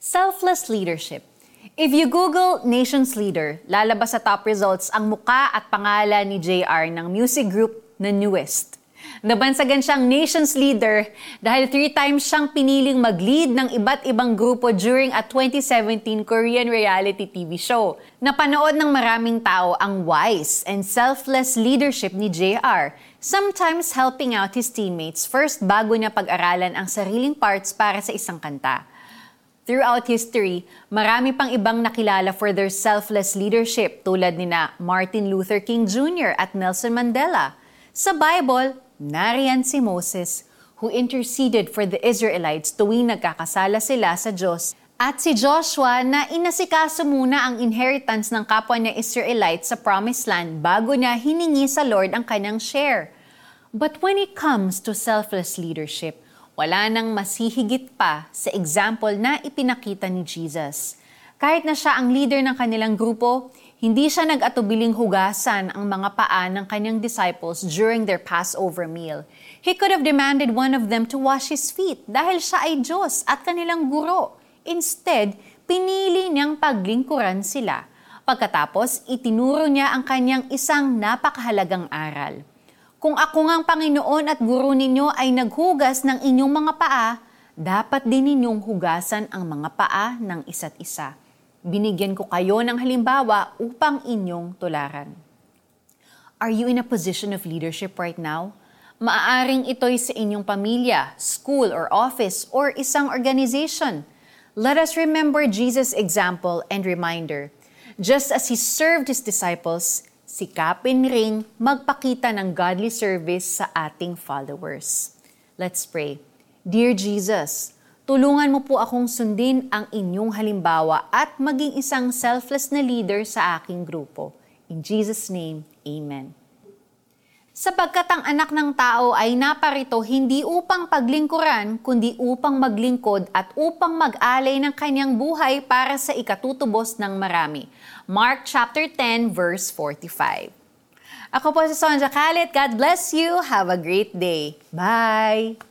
Selfless leadership. If you Google Nations Leader, lalabas sa top results ang muka at pangalan ni JR ng music group na Newest. Nabansagan siyang Nations Leader dahil three times siyang piniling mag-lead ng iba't ibang grupo during a 2017 Korean reality TV show. Napanood ng maraming tao ang wise and selfless leadership ni JR, sometimes helping out his teammates first bago niya pag-aralan ang sariling parts para sa isang kanta. Throughout history, marami pang ibang nakilala for their selfless leadership tulad ni na Martin Luther King Jr. at Nelson Mandela. Sa Bible, nariyan si Moses who interceded for the Israelites tuwing nagkakasala sila sa Diyos at si Joshua na inasikaso muna ang inheritance ng kapwa niya Israelites sa Promised Land bago niya hiningi sa Lord ang kanyang share. But when it comes to selfless leadership, wala nang masihigit pa sa example na ipinakita ni Jesus. Kahit na siya ang leader ng kanilang grupo, hindi siya nag-atubiling hugasan ang mga paa ng kanyang disciples during their Passover meal. He could have demanded one of them to wash his feet dahil siya ay Diyos at kanilang guro. Instead, pinili niyang paglingkuran sila. Pagkatapos, itinuro niya ang kanyang isang napakahalagang aral. Kung ako ngang Panginoon at guro ninyo ay naghugas ng inyong mga paa, dapat din ninyong hugasan ang mga paa ng isa't isa. Binigyan ko kayo ng halimbawa upang inyong tularan. Are you in a position of leadership right now? Maaaring ito'y sa inyong pamilya, school or office, or isang organization. Let us remember Jesus' example and reminder. Just as He served His disciples, sikapin ring magpakita ng godly service sa ating followers. Let's pray. Dear Jesus, tulungan mo po akong sundin ang inyong halimbawa at maging isang selfless na leader sa aking grupo. In Jesus' name, Amen. Sapagkat ang anak ng tao ay naparito hindi upang paglingkuran, kundi upang maglingkod at upang mag-alay ng kanyang buhay para sa ikatutubos ng marami. Mark chapter 10 verse 45. Ako po si Sonja Kalit. God bless you. Have a great day. Bye!